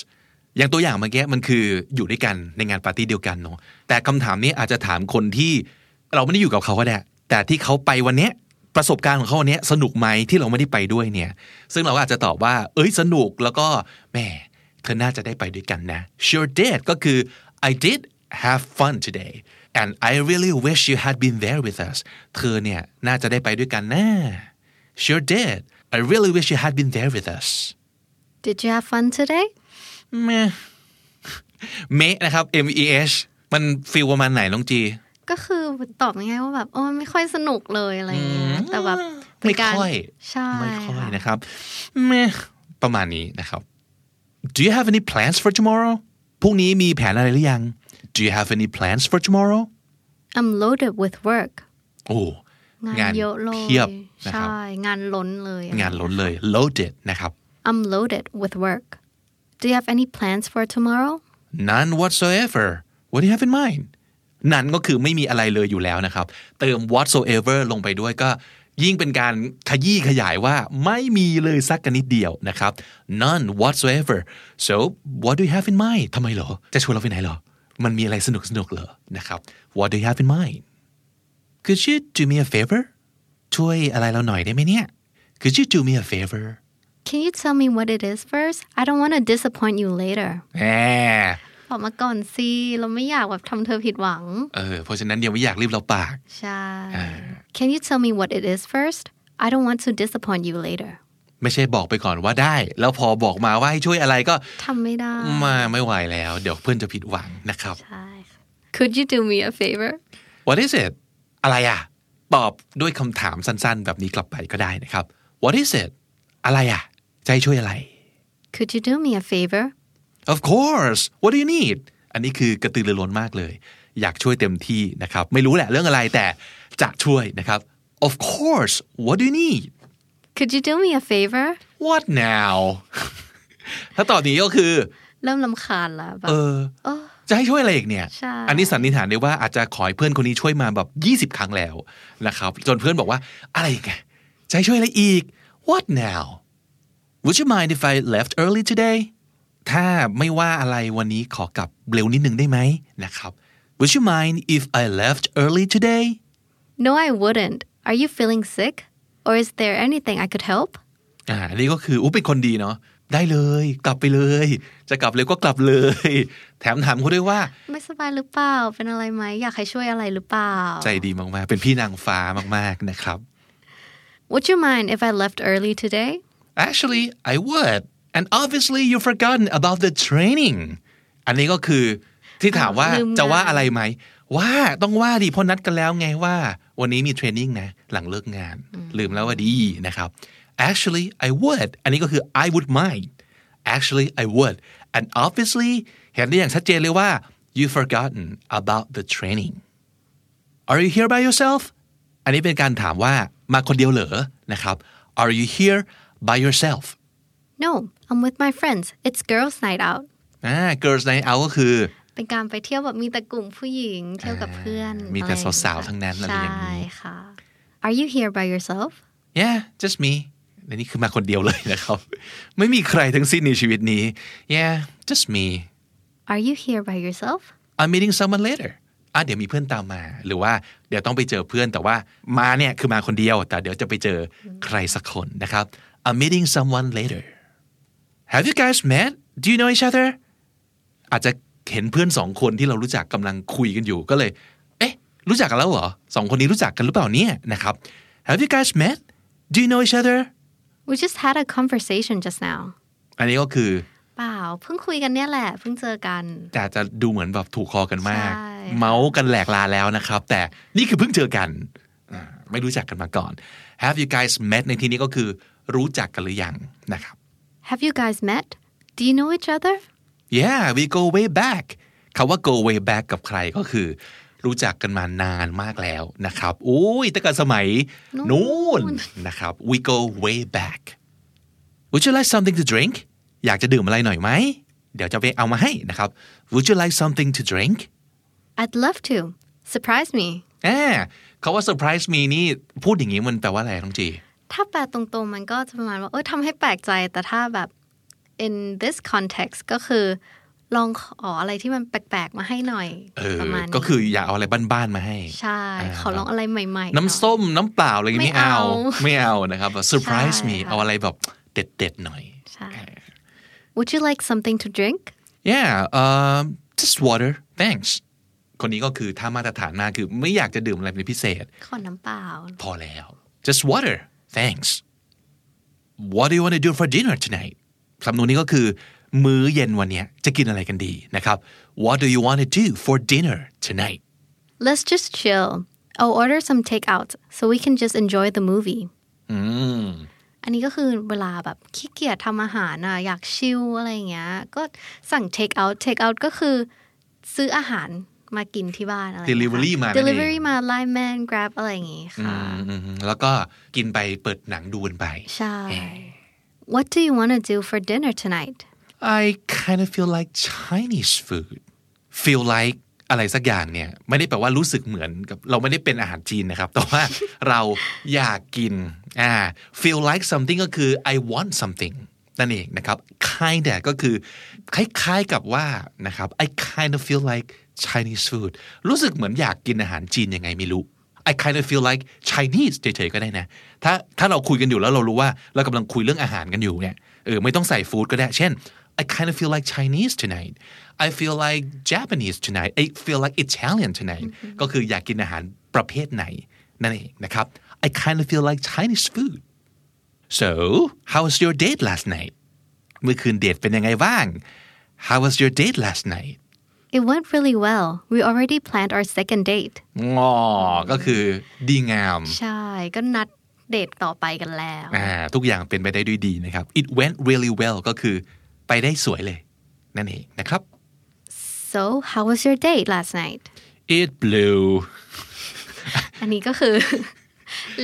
อย่างตัวอย่างเมื่อกี้มันคืออยู่ด้วยกันในงานปาร์ตี้เดียวกันเนาะแต่คำถามนี้อาจจะถามคนที่ เราไม่ได้อยู่กับเขาก็ได้แต่ที่เขาไปวันเนี้ยประสบการณ์ของเขาวันเนี้ยสนุกไหมที่เราไม่ได้ไปด้วยเนี่ย ซึ่งเราก็อาจจะตอบว่า เอ้ยสนุกแล้วก็แหม่เธอน่าจะได้ไปด้วยกันนะ Sure did ก็คือ I did have fun today and I really wish you had been there with us เธอเนี่ยน่าจะได้ไปด้วยกันนะ Sure did I really wish you had been there with us Did you have fun today เมเมะนะครับ M E H มันฟีลประมาณไหนน้องจี ก็คือตอบง่ายๆว่าแบบโอ้ไม่ค่อยสนุกเลยอะไรอย่างเงี้ยแต่แบบเป็นไม่การค่อยใช่ไม่ค่อยค่ะนะครับเมะประมาณนี้นะครับ Do you have any plans for tomorrow พรุ่งนี้มีแผนอะไรหรือยัง Do you have any plans for tomorrow I'm loaded with work โอ้งานเยอะเลยเพียบนะครับใช่งานล้นเลย งานล้นเลย loaded นะครับ I'm loaded with work Do you have any plans for tomorrow none whatsoever what do you have in mind นั่นก็คือไม่มีอะไรเลยอยู่แล้วนะครับ เติม whatsoever ลงไปด้วยก็ยิ่งเป็นการขยี้ขยายว่าไม่มีเลยสักกันนิดเดียวนะครับ none whatsoever so what do you have in mind ทำไมเหรอ จะชวนเราไปไหนเหรอ มันมีอะไรสนุกสนุกเหรอนะครับ what do you have in mind could you do me a favor ช่วยอะไรเราหน่อยได้ไหมเนี่ย could you do me a favor Can you tell me what it is first I don't want to disappoint you later แหมบอกมาก่อนสิเราไม่อยากแบบทำเธอผิดหวังเออเพราะฉะนั้นยังไม่อยากรีบเราปากใช่ Can you tell me what it is first I don't want to disappoint you later ไม่ใช่บอกไปก่อนว่าได้ แล้วพอบอกมาว่าให้ช่วยอะไรก็ทำไม่ได้มาไม่ไหวแล้ว เดี๋ยวเพื่อนจะผิดหวังนะครับใช่ค่ะ Could you do me a favor What is it อะไรอะ ตอบด้วยคำถามสั้นๆ แบบนี้กลับไปก็ได้นะครับ What is it อะไรอะจะให้ช่วยอะไร Could you do me a favor Of course What do you need อันนี้คือกระตือรือร้นมากเลย อยากช่วยเต็มที่นะครับ ไม่รู้แหละเรื่องอะไรแต่จะช่วยนะครับ Of course What do you need Could you do me a favor What now ถ้าตอบนี้ก็คือ เริ่มลำคาญแล้วแบบเออเออจะให้ช่วยอะไรอีกเนี่ยใช่อันนี้สันนิษฐานได้ว่าอาจจะขอให้เพื่อนคนนี้ช่วยมาแบบ 20 ครั้งแล้วนะครับ จนเพื่อนบอกว่าอะไรอีกอะจะให้ช่วยอะไรอีก What now Would you mind if I left early today ถ้าไม่ว่าอะไรวันนี้ขอกลับเร็วนิดนึงได้ไหมนะครับ Would you mind if I left early today No I wouldn't Are you feeling sick or is there anything I could help อ่าอันนี้ก็คืออุ๊ยเป็นคนดีเนาะได้เลย กลับไปเลย จะกลับเร็วก็กลับเลย แถมถามเขาด้วยว่า ไม่สบายหรือเปล่า เป็นอะไรไหมอยากให้ช่วยอะไรหรือเปล่า ใจดีมากๆ เป็นพี่นางฟ้ามากๆนะครับ Would you mind if I left early today Actually I would and obviously you've forgotten about the training อันนี้ก็คือที่ถามว่าอ้าวลืมงานจะว่าอะไรไหม ว่าต้องว่าดิเพราะนัดกันแล้วไงว่า วันนี้มีเทรนนิ่งนะ หลังเลิกงาน ลืมแล้วว่าดีนะครับ Actually I would อันนี้ก็คือ I would mind Actually I would and obviously เห็นได้อย่างชัดเจนเลยว่า you've forgotten about the training Are you here by yourself อันนี้เป็นการถามว่ามาคนเดียวเหรอนะครับ Are you here by yourself No I'm with my friends It's girls night out อ่า girls night out ก็คือ เป็นการไปเที่ยวแบบมีแต่กลุ่มผู้หญิง เที่ยวกับเพื่อน มีแต่อะไรอย่งสาวๆทั้งนั้นอะไรอย่างนี้ใช่ค่ะ Are you here by yourself yeah just me และนี่คือมาคนเดียวเลยนะครับ ไม่มีใครทั้งสิ้นในชีวิตนี้ yeah just me Are you here by yourself I'm meeting someone later อะเดี๋ยวมีเพื่อนตามมา หรือว่าเดี๋ยวต้องไปเจอเพื่อนแต่ว่ามาเนี่ยคือมาคนเดียว แต่เดี๋ยวจะไปเจอใครสักคนนะครับ I'm meeting someone later Have you guys met Do you know each other อาจจะเห็นเพื่อนสองคนที่เรารู้จักกำลังคุยกันอยู่ก็เลย เอ๊ะ รู้จักกันแล้วเหรอสองคนนี้รู้จักกันหรือเปล่าเนี่ยนะครับ Have you guys met Do you know each other we just had a conversation just now อันนี้ก็คือ เปล่า เพิ่งคุยกันเนี่ยแหละ เพิ่งเจอกัน แต่จะดูเหมือนแบบถูกคอกันมากใช่เมาส์กันแหลกลาแล้วนะครับ แต่นี่คือเพิ่งเจอกันอ่าไม่รู้จักกันมาก่อน Have you guys met ในที่นี้ก็คือรู้จักกันหรือยังนะครับ Have you guys met Do you know each other Yeah we go way back คาว่า go way back กับใครก็คือ รู้จักกันมานานมากแล้วนะครับอุ้ยตั้งแต่สมัยนู้นนะครับ we go way back Would you like something to drink อยากจะดื่มอะไรหน่อยไหม เดี๋ยวจะไปเอามาให้นะครับ Would you like something to drink I'd love to surprise me อ่าเขาว่า surprise me นี่พูดอย่างนี้มันแปลว่าอะไรน้องจี ถ้าแปลตรงๆมันก็จะประมาณว่า เออทำให้แปลกใจ แต่ถ้าแบบ in this context ก็คือลองขออะไรที่มันแปลกๆ มาให้หน่อยเออประมาณนี้ก็คืออย่าเอาอะไรบ้านๆมาให้ ใช่ ขอลองอะไรใหม่ๆ น้ำส้มน้ำเปล่าอะไรอย่างงี้ไม่เอาไม่เอา ไม่เอานะครับ surprise ใช่ me ค่ะเอาอะไรแบบเด็ดๆหน่อย ใช่ Would you like something to drink yeah um just water thanks คนนี้ก็คือถ้ามาตรฐานมากคือไม่อยากจะดื่มอะไรเป็นพิเศษ ขอน้ำเปล่า พอแล้ว just water thanks what do you want to do for dinner tonight คำนวนนี้ก็คือ มื้อเย็นวันเนี้ยจะกินอะไรกันดีนะครับ what do you want to do for dinner tonight Let's just chill I'll order some takeout so we can just enjoy the movie อืม อันนี้ก็คือเวลาแบบขี้เกียจทำอาหารอ่ะอยากชิลอะไรอย่างเงี้ย ก็สั่ง take out take out ก็คือ ซื้ออาหาร มากินที่บ้านอะไรอย่างเงี้ย delivery มานั่นเอง delivery มา line man grab อะไรอย่างงี้ค่ะอืมแล้วก็กินไปเปิดหนังดูกันไป ใช่ What do you want to do for dinner tonight I kind of feel like Chinese food feel like อะไรสักอย่างเนี่ย ไม่ได้แปลว่ารู้สึกเหมือนกับเราไม่ได้เป็นอาหารจีนนะครับ แต่ว่าเราอยากกินอ่า feel like something ก็คือ I want something นั่นเองนะครับ kind of ก็คือ คล้ายๆกับว่านะครับ I kind of feel like Chinese food รู้สึกเหมือนอยากกินอาหารจีนยังไงไม่รู้ I kind of feel like Chinese เฉยๆก็ได้นะ ถ้าถ้าเราคุยกันอยู่แล้วเรารู้ว่าเรากำลังคุยเรื่องอาหารกันอยู่เนี่ยเออไม่ต้องใส่ฟู้ดก็ได้ เช่น I kind of feel like Chinese tonight I feel like Japanese tonight I feel like Italian tonight ก็คืออยากกินอาหารประเภทไหนนั่นเองนะครับ I kind of feel like Chinese food so how was your date last night เมื่อคืนเดทเป็นยังไงบ้าง how was your date last night It went really well we already planned our second date งอก็คือดีงาม ใช่ ก็นัดเดทต่อไปกันแล้วอ่าทุกอย่างเป็นไปได้ด้วยดีนะครับ it went really well ก็คือไปได้สวยเลย นั่นเองนะครับ So how was your date last night it blew อันนี้ก็คือ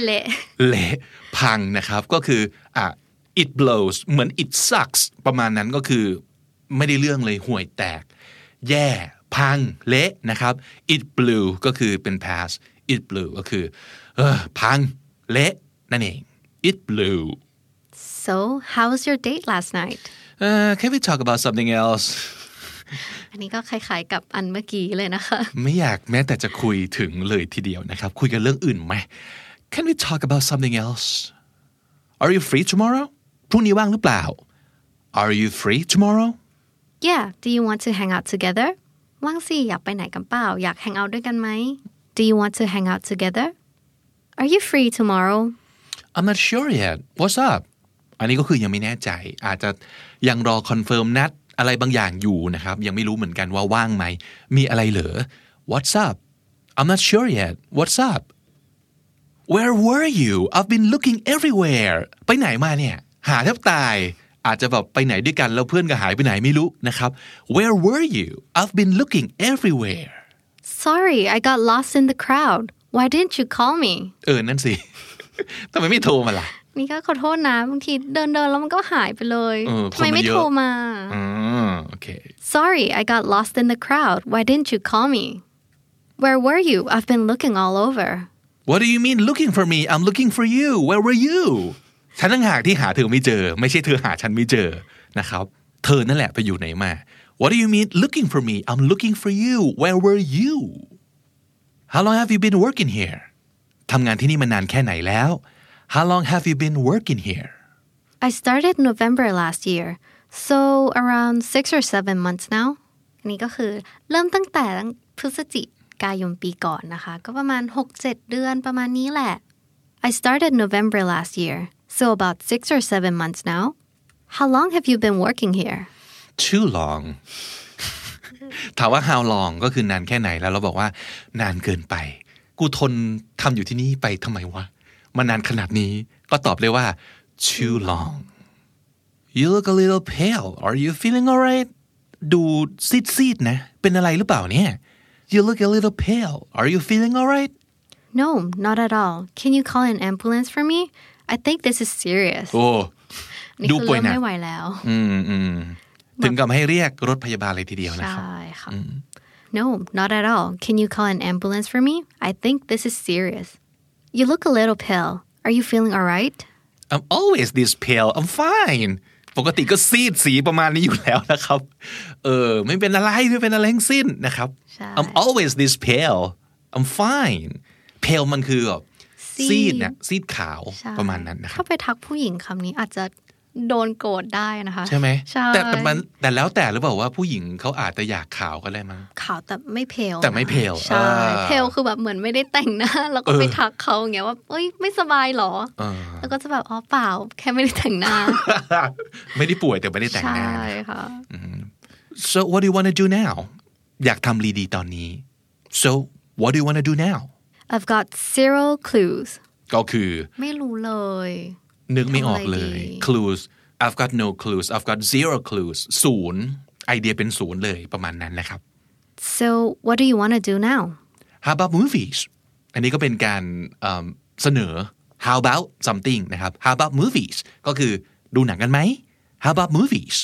เละเละพังนะครับก็คืออะ it blows เหมือน it sucks ประมาณนั้นก็คือไม่ได้เรื่องเลยห่วยแตก แย่ พัง เละนะครับ it blew ก็คือเป็น past it blew ก็คือเออพัง เละ นั่นเอง it blew So how was your date last night uh, can we talk about something else อันนี้ก็คล้ายๆกับอันเมื่อกี้เลยนะคะ ไม่อยากแม้แต่จะคุยถึงเลยทีเดียวนะครับ คุยกันเรื่องอื่นไหม Can we talk about something else Are you free tomorrow พรุ่งนี้ว่างหรือเปล่า Are you free tomorrow Yeah do you want to hang out together ว่างสิอยากไปไหนกันเปล่าอยาก hang out ด้วยกันไหม Do you want to hang out together Are you free tomorrow I'm not sure yet What's up อันนี้ก็คือยังไม่แน่ใจ อาจจะยังรอ confirm นัดอะไรบางอย่างอยู่นะครับ ยังไม่รู้เหมือนกันว่าว่างไหม มีอะไรเหรอ What's up I'm not sure yet What's up Where were you I've been looking everywhere ไปไหนมาเนี่ย หาแทบตาย อาจจะแบบไปไหนด้วยกันแล้วเพื่อนก็หายไปไหนไม่รู้นะครับ Where were you I've been looking everywhere Sorry I got lost in the crowd Why didn't you call me เออนั่นสิทำไมไม่โทรมาล่ะนี่ก็ขอโทษนะบางทีเดินเดินๆแล้วมันก็หายไปเลยเออทำไมไม่คนมันเยอะโทรมาอืมโอเค Sorry I got lost in the crowd Why didn't you call me Where were you I've been looking all over What do you mean looking for me I'm looking for you Where were you ฉันต่างหากที่หาเธอไม่เจอ ไม่ใช่เธอหาฉันไม่เจอนะครับ เธอนั่นแหละไปอยู่ไหนมา What do you mean looking for me I'm looking for you Where were you How long have you been working here ทำงานที่นี่มานานแค่ไหนแล้ว How long have you been working here I started November last year so around six or seven months now อันนี้ก็คือเริ่มตั้งแต่พฤศจิกายนปีก่อนนะคะ ก็ประมาณ 6-7 เดือนประมาณนี้แหละ I started November last year so about six or seven months now How long have you been working here too long ถามว่า how long ก็คือนานแค่ไหนแล้วเราบอกว่า นานเกินไป กูทนทำอยู่ที่นี่ไปทำไมวะ มานานขนาดนี้ ก็ตอบเลยว่า too long you look a little pale are you feeling alright ดูซีดๆนะ เป็นอะไรหรือเปล่าเนี่ย you look a little pale are you feeling alright No not at all Can you call an ambulance for me I think this is serious โอ้ นี่ ดู คือ ป่วย เริ่ม หนัก ไม่ไหวแล้ว อืมอืมถึงกับให้เรียกรถพยาบาลเลยทีเดียวนะครับ ใช่ค่ะ No not at all Can you call an ambulance for me I think this is serious You look a little pale Are you feeling alright I'm always this pale I'm fine ปกติก็ซีดสีประมาณนี้อยู่แล้วนะครับ เออ ไม่เป็นอะไร ไม่เป็นอะไรทั้งสิ้นนะครับ ใช่ I'm always this pale I'm fine pale มันคือแบบ ซีดซีดเนี่ยซีดขาวใช่ประมาณนั้นนะครับถ้าไปทักผู้หญิงคำนี้อาจจะโดนโกรธได้นะคะ ใช่ไหมใช่แต่แต่มันแต่แล้วแต่หรือเปล่าว่าผู้หญิงเขาอาจจะอยากขาวก็ได้มั้งขาวแต่ไม่เพล แต่ไม่ pale ใช่อ่าเพลคือแบบเหมือนไม่ได้แต่งหน้าแล้วก็เออไปทักเขาอย่างเงี้ยว่าเอ้ยไม่สบายเหรอเออแล้วก็จะแบบอ๋อเปล่า แค่ไม่ได้แต่งหน้า ไม่ได้ป่วยแต่ไม่ได้แต่งใช่หน้าค่ะ so what do you want to do now อยากทำรีดีตอนนี้ so what do you want to do now I've got zero clues ก็คือ ไม่รู้เลย นึกไม่ออกเลยทำอะไรดี clues I've got no clues I've got zero clues ศูนย์ไอเดียเป็นศูนย์เลยประมาณนั้นนะครับ so what do you want to do now How about movies อันนี้ก็เป็นการเอิ่มเสนอ How about something นะครับ How about movies ก็คือดูหนังกันไหม How about movies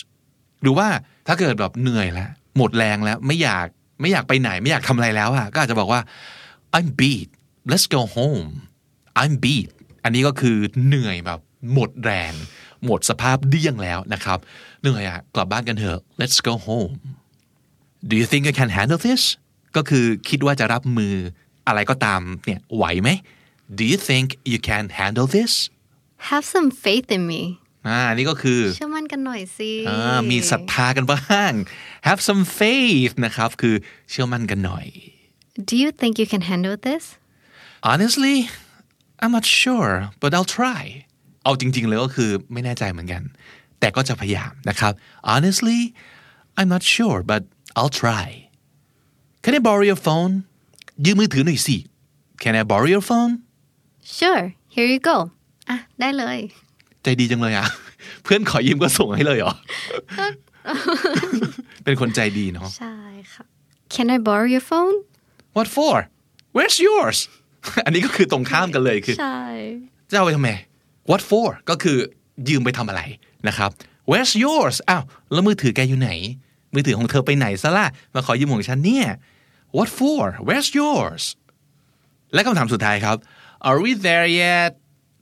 หรือว่าถ้าเกิดแบบเหนื่อยแล้ว หมดแรงแล้วไม่อยากไม่อยากไปไหนไม่อยากทำอะไรแล้วอะก็อาจจะบอกว่า I'm beat let's go home I'm beat อันนี้ก็คือเหนื่อยแบบหมดแรง หมดสภาพเดี้ยงแล้วนะครับเหนื่อยอะกลับบ้านกันเถอะ let's go home Do you think you can handle this ก็คือคิดว่าจะรับมืออะไรก็ตามเนี่ยไหวไหม Do you think you can handle this have some faith in me อ่านี่ก็คือเชื่อมั่นกันหน่อยสิอ่ามีศรัทธากันบ้าง Have some faith นะครับ คือเชื่อมั่นกันหน่อย Do you think you can handle this Honestly I'm not sure but I'll try เอาจริง ๆ เลยก็คือไม่แน่ใจเหมือนกัน แต่ก็จะพยายามนะครับ Honestly I'm not sure but I'll try Can I borrow your phone ยืมมือถือหน่อยสิ Can I borrow your phone Sure here you go อ่ะได้เลย ใจดีจังเลยอะ เพื่อนขอยืมก็ส่งให้เลยเหรอ เป็นคนใจดีเนาะ ใช่ค่ะ Can I borrow your phone What for Where's yours อันนี้ก็คือตรงข้ามกันเลยคือใช่จะเอาไปทำไม What for ก็คือยืมไปทำอะไรนะครับ Where's yours อ้าวแล้วมือถือแกอยู่ไหน มือถือของเธอไปไหนซะล่ะ มาขอยืมของฉันเนี่ย What for Where's yours และคำถามสุดท้ายครับ Are we there yet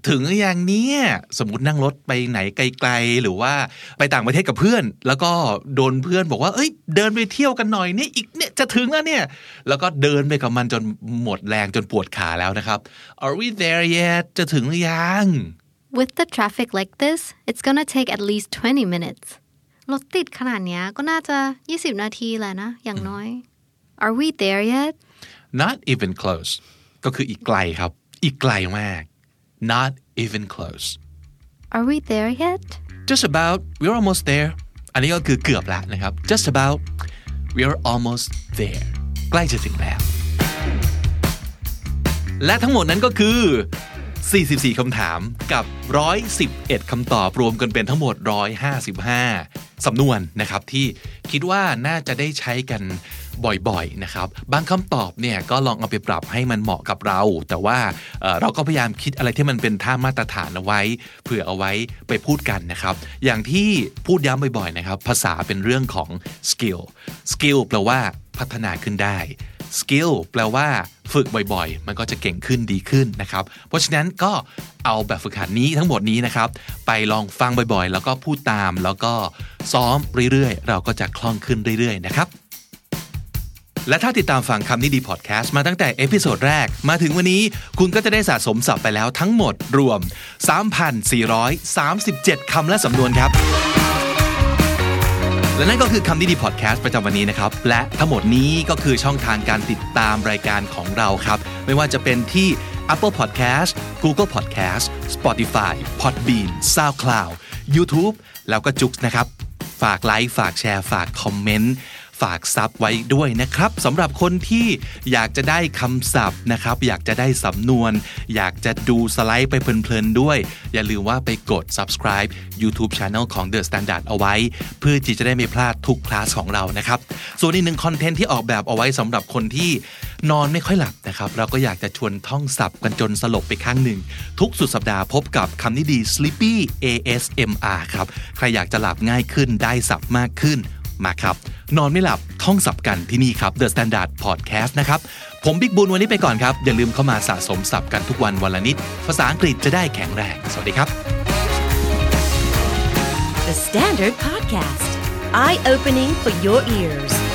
ถึงหรือยังเนี่ยสมมตินั่งรถไปไหนไกลๆ หรือว่าไปต่างประเทศกับเพื่อน แล้วก็โดนเพื่อนบอกว่า เอ้ย เดินไปเที่ยวกันหน่อยเนี่ยอีกเนี่ยจะถึงแล้วเนี่ย แล้วก็เดินไปกับมันจนหมดแรงจนปวดขาแล้วนะครับ Are we there yet จะถึงหรือยัง With the traffic like this it's gonna take at least 20 minutes รถติดขนาดเนี้ยก็น่าจะ 20 นาทีแหละนะ อย่างน้อย Are we there yet not even close ก็คืออีกไกลครับ อีกไกลมาก not even close Are we there yet just about we're almost there อันนี้ก็คือเกือบแล้วนะครับ just about we're almost there ใกล้จะถึงแล้ว และทั้งหมดนั้นก็คือ 44 คำถามกับ 111 คำตอบรวมกันเป็นทั้งหมด 155 สำนวนนะครับที่คิดว่าน่าจะได้ใช้กันบ่อยๆนะครับบางคำตอบเนี่ยก็ลองเอาไปปรับให้มันเหมาะกับเรา แต่ว่าเเราก็พยายามคิดอะไรที่มันเป็นท่ามาตรฐานเอาไว้เผื่อเอาไว้ไปพูดกันนะครับ อย่างที่พูดย้ำบ่อยๆนะครับ ภาษาเป็นเรื่องของ skill skill แปลว่าพัฒนาขึ้นได้ skill แปลว่าฝึกบ่อยๆ มันก็จะเก่งขึ้นดีขึ้นนะครับ เพราะฉะนั้นก็เอาแบบฝึกหัดนี้ทั้งหมดนี้นะครับ ไปลองฟังบ่อยๆ แล้วก็พูดตามแล้วก็ซ้อมเรื่อยๆ เราก็จะคล่องขึ้นเรื่อยๆ นะครับ และถ้าติดตามฟังคำนี้ดีพอดแคสต์มาตั้งแต่ episode แรก มาถึงวันนี้คุณก็จะได้สะสมศัพท์ไปแล้วทั้งหมดรวม 3,437 คำและสำนวนครับ และนั่นก็คือคำดีดีพอดแคสต์ประจำวันนี้นะครับ และทั้งหมดนี้ก็คือช่องทางการติดตามรายการของเราครับ ไม่ว่าจะเป็นที่ Apple Podcast Google Podcast Spotify Podbean SoundCloud YouTube แล้วก็จุกนะครับ ฝากไลค์ ฝากแชร์ ฝากคอมเมนต์ ฝากซับไว้ด้วยนะครับสำหรับคนที่อยากจะได้คำศัพท์นะครับ อยากจะได้สำนวน อยากจะดูสไลด์ไปเพลินๆด้วย อย่าลืมว่าไปกด subscribe YouTube Channel ของ The Standard เอาไว้ เพื่อที่จะได้ไม่พลาดทุกคลาสของเรานะครับ ส่วนอีกหนึ่งคอนเทนต์ที่ออกแบบเอาไว้สำหรับคนที่นอนไม่ค่อยหลับนะครับ เราก็อยากจะชวนท่องศัพท์กันจนสลบไปข้างหนึ่ง ทุกสุดสัปดาห์พบกับคำนี้ดี Sleepy ASMR ครับ ใครอยากจะหลับง่ายขึ้นได้ศัพท์มากขึ้น มาครับ นอนไม่หลับท่องสับกันที่นี่ครับ The Standard Podcast นะครับ ผมบิ๊กบุญวันนี้ไปก่อนครับ อย่าลืมเข้ามาสะสมสับกันทุกวันวันละนิด ภาษาอังกฤษจะได้แข็งแรง สวัสดีครับ The Standard Podcast, eye opening for your ears.